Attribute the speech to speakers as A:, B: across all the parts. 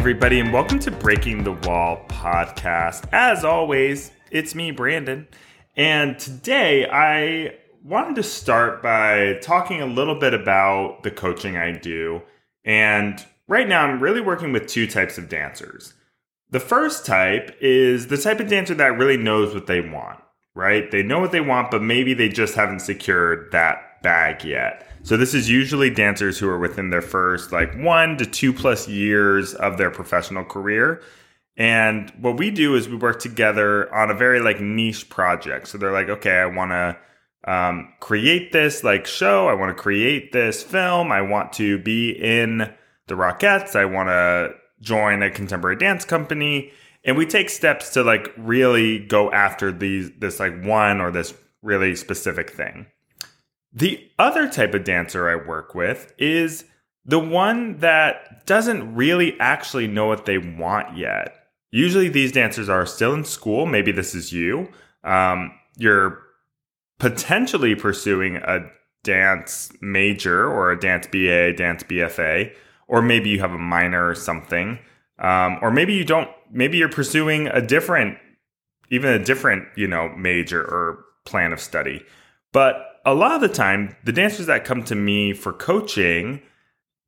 A: Everybody, and welcome to Breaking the Wall podcast. As always, it's me, Brandon. And today I wanted to start by talking a little bit about the coaching I do. And right now, I'm really working with two types of dancers. The first type is the type of dancer that really knows what they want, right? They know what they want, but maybe they just haven't secured that bag yet. So this is usually dancers who are within their first like one to two plus years of their professional career. And what we do is we work together on a very like niche project. So they're like, okay, I want to um, create this like show. I want to create this film. I want to be in the Rockettes. I want to join a contemporary dance company. And we take steps to like really go after these this like one or this really specific thing. The other type of dancer I work with is the one that doesn't really actually know what they want yet. Usually, these dancers are still in school. Maybe this is you. Um, you're potentially pursuing a dance major or a dance BA, dance BFA, or maybe you have a minor or something. Um, or maybe you don't, maybe you're pursuing a different, even a different, you know, major or plan of study. But a lot of the time, the dancers that come to me for coaching,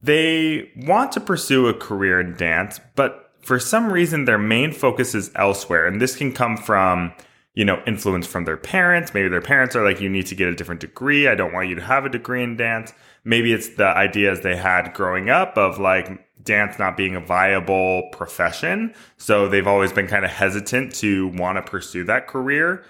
A: they want to pursue a career in dance, but for some reason, their main focus is elsewhere. And this can come from, you know, influence from their parents. Maybe their parents are like, you need to get a different degree. I don't want you to have a degree in dance. Maybe it's the ideas they had growing up of like dance not being a viable profession. So they've always been kind of hesitant to want to pursue that career.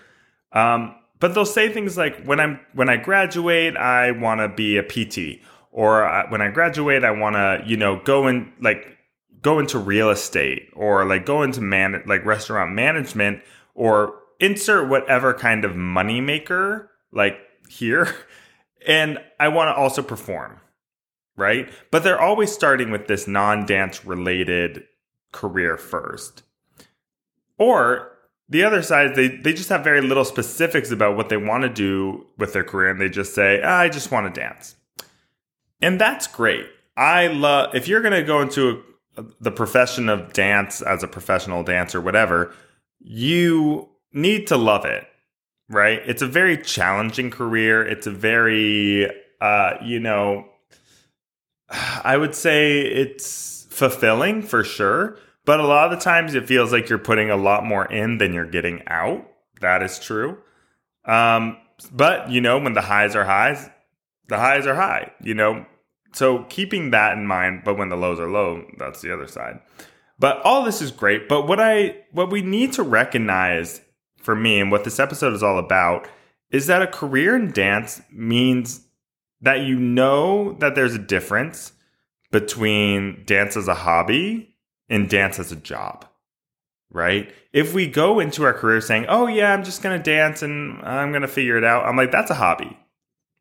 A: Um, but they'll say things like when i'm when i graduate i want to be a pt or uh, when i graduate i want to you know go and like go into real estate or like go into man like restaurant management or insert whatever kind of money maker like here. And i want to also perform right? But they're always starting with this non-dance related career first. Or the other side, they, they just have very little specifics about what they want to do with their career, and they just say, ah, I just want to dance. And that's great. I love, if you're going to go into a, the profession of dance as a professional dancer, whatever, you need to love it, right? It's a very challenging career. It's a very, uh, you know, I would say it's fulfilling for sure but a lot of the times it feels like you're putting a lot more in than you're getting out. That is true. Um, but, you know, when the highs are highs, the highs are high, you know? So keeping that in mind, but when the lows are low, that's the other side. But all this is great. But what I, what we need to recognize for me and what this episode is all about is that a career in dance means that you know that there's a difference between dance as a hobby and dance as a job, right? If we go into our career saying, oh, yeah, I'm just going to dance and I'm going to figure it out, I'm like, that's a hobby.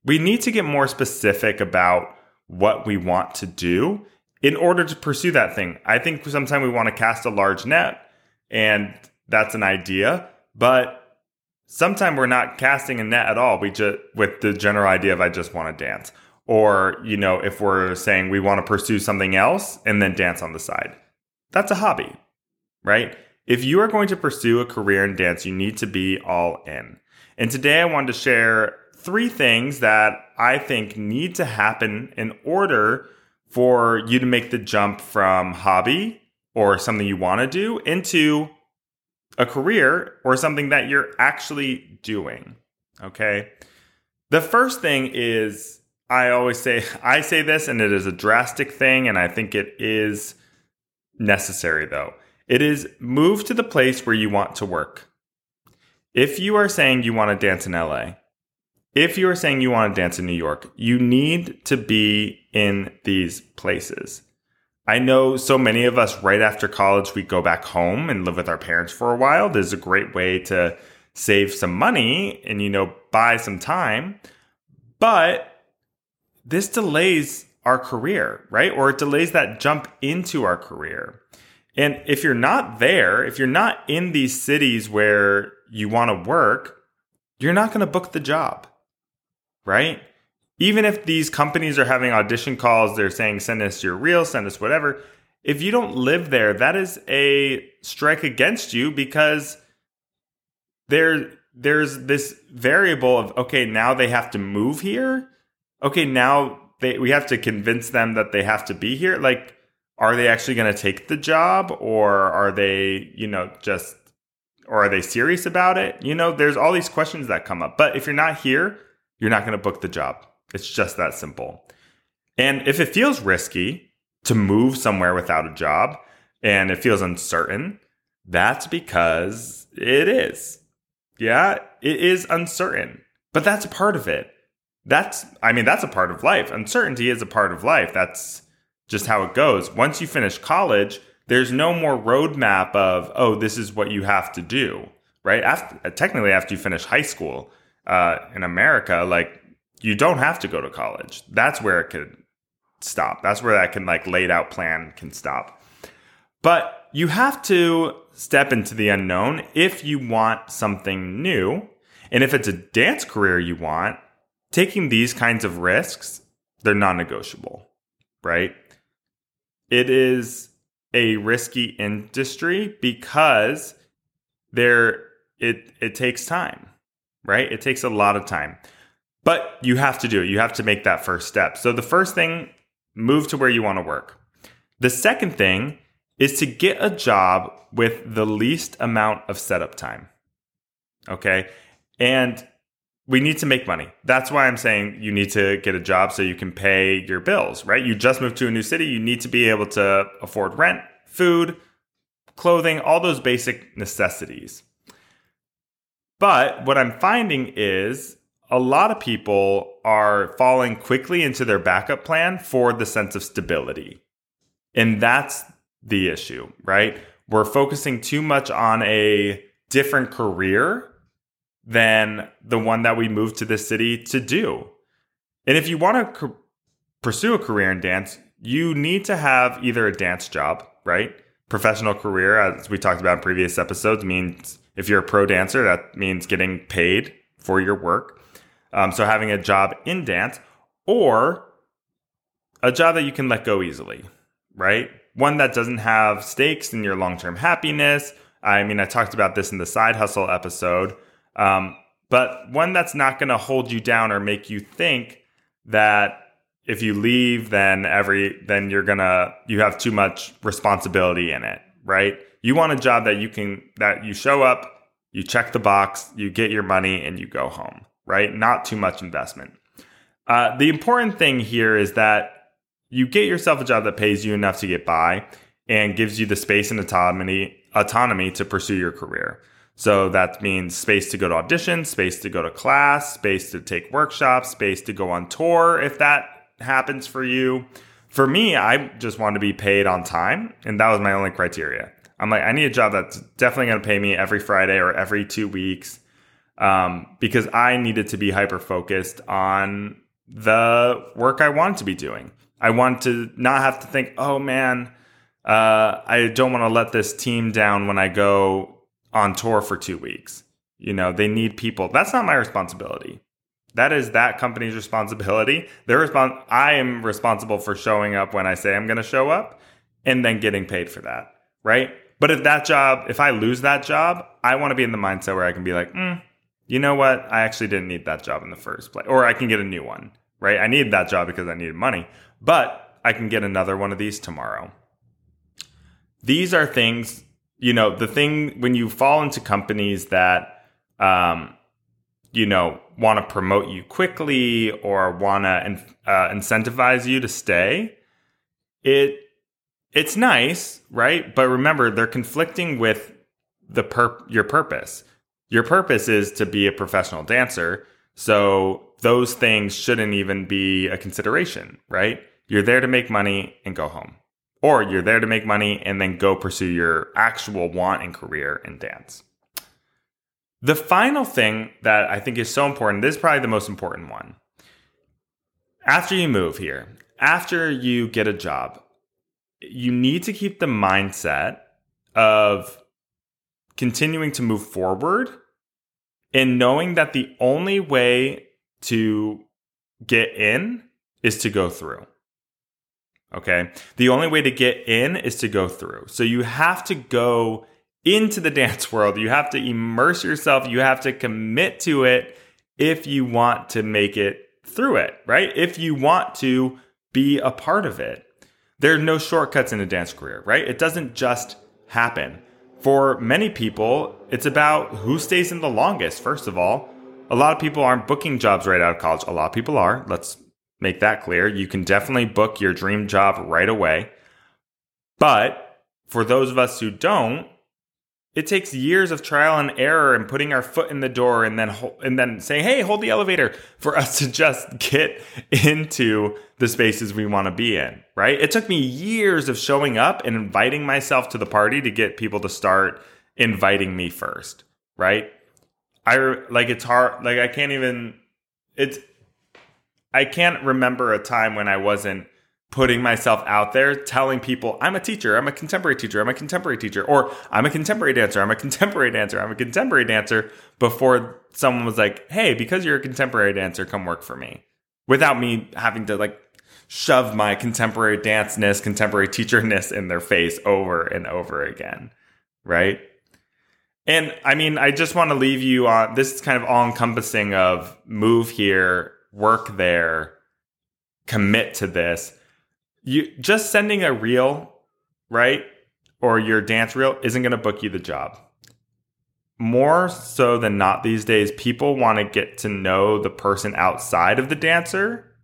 A: We need to get more specific about what we want to do in order to pursue that thing. I think sometimes we want to cast a large net, and that's an idea, but sometimes we're not casting a net at all. We just, with the general idea of I just want to dance. Or, you know, if we're saying we want to pursue something else and then dance on the side that's a hobby, right? If you are going to pursue a career in dance, you need to be all in. And today I wanted to share three things that I think need to happen in order for you to make the jump from hobby or something you want to do into a career or something that you're actually doing. Okay. The first thing is I always say, I say this and it is a drastic thing, and I think it is necessary, though. It is move to the place where you want to work. If you are saying you want to dance in LA, if you are saying you want to dance in New York, you need to be in these places. I know so many of us right after college, we go back home and live with our parents for a while. There's a great way to save some money and, you know, buy some time. But this delays our career, right? Or it delays that jump into our career. And if you're not there, if you're not in these cities where you want to work, you're not going to book the job, right? Even if these companies are having audition calls, they're saying, send us your reel, send us whatever. if you don't live there, that is a strike against you because there there's this variable of okay, now they have to move here. Okay, now they we have to convince them that they have to be here. Like are they actually going to take the job or are they, you know, just or are they serious about it? You know, there's all these questions that come up. But if you're not here, you're not going to book the job. It's just that simple. And if it feels risky to move somewhere without a job and it feels uncertain, that's because it is. Yeah, it is uncertain, but that's a part of it. That's, I mean, that's a part of life. Uncertainty is a part of life. That's just how it goes. Once you finish college, there's no more roadmap of, oh, this is what you have to do, right? After, technically, after you finish high school uh, in America, like you don't have to go to college. That's where it could stop. That's where that can like laid out plan can stop. But you have to step into the unknown if you want something new. And if it's a dance career you want, taking these kinds of risks, they're non negotiable, right? It is a risky industry because there it it takes time, right? It takes a lot of time. But you have to do it. You have to make that first step. So the first thing, move to where you want to work. The second thing is to get a job with the least amount of setup time. Okay. And we need to make money. That's why I'm saying you need to get a job so you can pay your bills, right? You just moved to a new city. You need to be able to afford rent, food, clothing, all those basic necessities. But what I'm finding is a lot of people are falling quickly into their backup plan for the sense of stability. And that's the issue, right? We're focusing too much on a different career than the one that we moved to this city to do. And if you want to pursue a career in dance, you need to have either a dance job, right? Professional career, as we talked about in previous episodes, means if you're a pro dancer, that means getting paid for your work. Um, so having a job in dance or a job that you can let go easily, right? one that doesn't have stakes in your long term happiness. I mean, I talked about this in the side hustle episode, um, but one that's not going to hold you down or make you think that if you leave, then every then you're gonna you have too much responsibility in it, right? You want a job that you can that you show up, you check the box, you get your money, and you go home, right? Not too much investment. Uh, the important thing here is that you get yourself a job that pays you enough to get by and gives you the space and autonomy autonomy to pursue your career. So that means space to go to auditions, space to go to class, space to take workshops, space to go on tour if that happens for you. For me, I just want to be paid on time, and that was my only criteria. I'm like, I need a job that's definitely going to pay me every Friday or every two weeks um, because I needed to be hyper focused on the work I wanted to be doing. I want to not have to think, oh man, uh, I don't want to let this team down when I go on tour for two weeks. You know, they need people. That's not my responsibility. That is that company's responsibility. They're respons- I am responsible for showing up when I say I'm going to show up and then getting paid for that. Right. But if that job, if I lose that job, I want to be in the mindset where I can be like, mm, you know what? I actually didn't need that job in the first place. Or I can get a new one. Right. I needed that job because I needed money but I can get another one of these tomorrow. These are things, you know, the thing when you fall into companies that, um, you know, want to promote you quickly or want to uh, incentivize you to stay, it it's nice, right? But remember, they're conflicting with the per- your purpose. Your purpose is to be a professional dancer, so those things shouldn't even be a consideration, right? You're there to make money and go home. Or you're there to make money and then go pursue your actual want and career in dance. The final thing that I think is so important, this is probably the most important one. After you move here, after you get a job, you need to keep the mindset of continuing to move forward and knowing that the only way to get in is to go through. Okay. The only way to get in is to go through. So you have to go into the dance world. You have to immerse yourself. You have to commit to it if you want to make it through it, right? If you want to be a part of it. There are no shortcuts in a dance career, right? It doesn't just happen. For many people, it's about who stays in the longest, first of all. A lot of people aren't booking jobs right out of college. A lot of people are. Let's make that clear. You can definitely book your dream job right away. But for those of us who don't, it takes years of trial and error and putting our foot in the door and then and then saying hey hold the elevator for us to just get into the spaces we want to be in right it took me years of showing up and inviting myself to the party to get people to start inviting me first right i like it's hard like i can't even it's i can't remember a time when i wasn't putting myself out there, telling people I'm a teacher, I'm a contemporary teacher, I'm a contemporary teacher, or I'm a contemporary dancer, I'm a contemporary dancer, I'm a contemporary dancer before someone was like, hey, because you're a contemporary dancer, come work for me. Without me having to like shove my contemporary dance-ness, contemporary teacher-ness in their face over and over again. Right. And I mean, I just want to leave you on this is kind of all encompassing of move here, work there, commit to this you just sending a reel, right? Or your dance reel isn't going to book you the job. More so than not these days, people want to get to know the person outside of the dancer.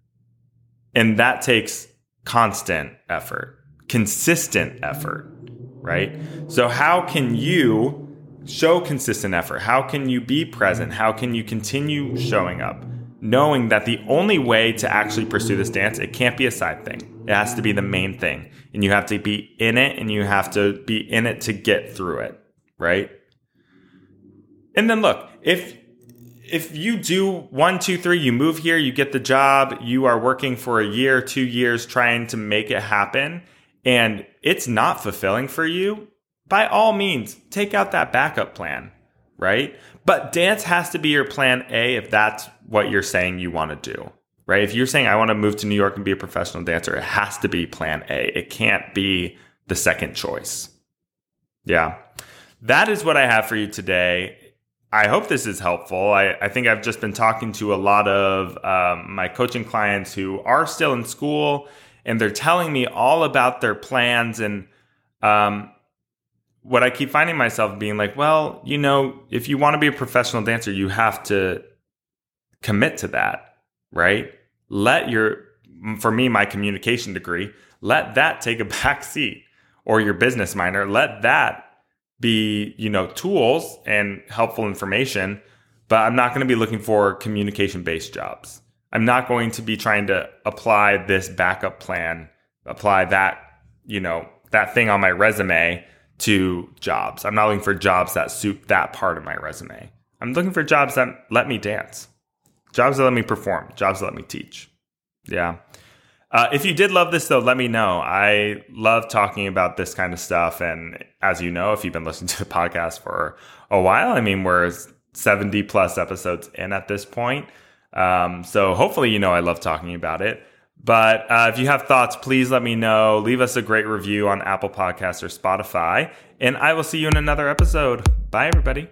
A: And that takes constant effort, consistent effort, right? So, how can you show consistent effort? How can you be present? How can you continue showing up? Knowing that the only way to actually pursue this dance, it can't be a side thing. It has to be the main thing. And you have to be in it and you have to be in it to get through it, right? And then look, if if you do one, two, three, you move here, you get the job, you are working for a year, two years trying to make it happen, and it's not fulfilling for you, by all means, take out that backup plan right? But dance has to be your plan A if that's what you're saying you want to do, right? If you're saying, I want to move to New York and be a professional dancer, it has to be plan A. It can't be the second choice. Yeah. That is what I have for you today. I hope this is helpful. I, I think I've just been talking to a lot of um, my coaching clients who are still in school and they're telling me all about their plans and um, what I keep finding myself being like, well, you know, if you want to be a professional dancer, you have to commit to that, right? Let your, for me, my communication degree, let that take a back seat or your business minor, let that be, you know, tools and helpful information. But I'm not going to be looking for communication based jobs. I'm not going to be trying to apply this backup plan, apply that, you know, that thing on my resume to jobs. I'm not looking for jobs that suit that part of my resume. I'm looking for jobs that let me dance, jobs that let me perform, jobs that let me teach. Yeah. Uh, if you did love this, though, let me know. I love talking about this kind of stuff. And as you know, if you've been listening to the podcast for a while, I mean, we're 70 plus episodes in at this point. Um, so hopefully, you know, I love talking about it. But uh, if you have thoughts, please let me know. Leave us a great review on Apple Podcasts or Spotify. And I will see you in another episode. Bye, everybody.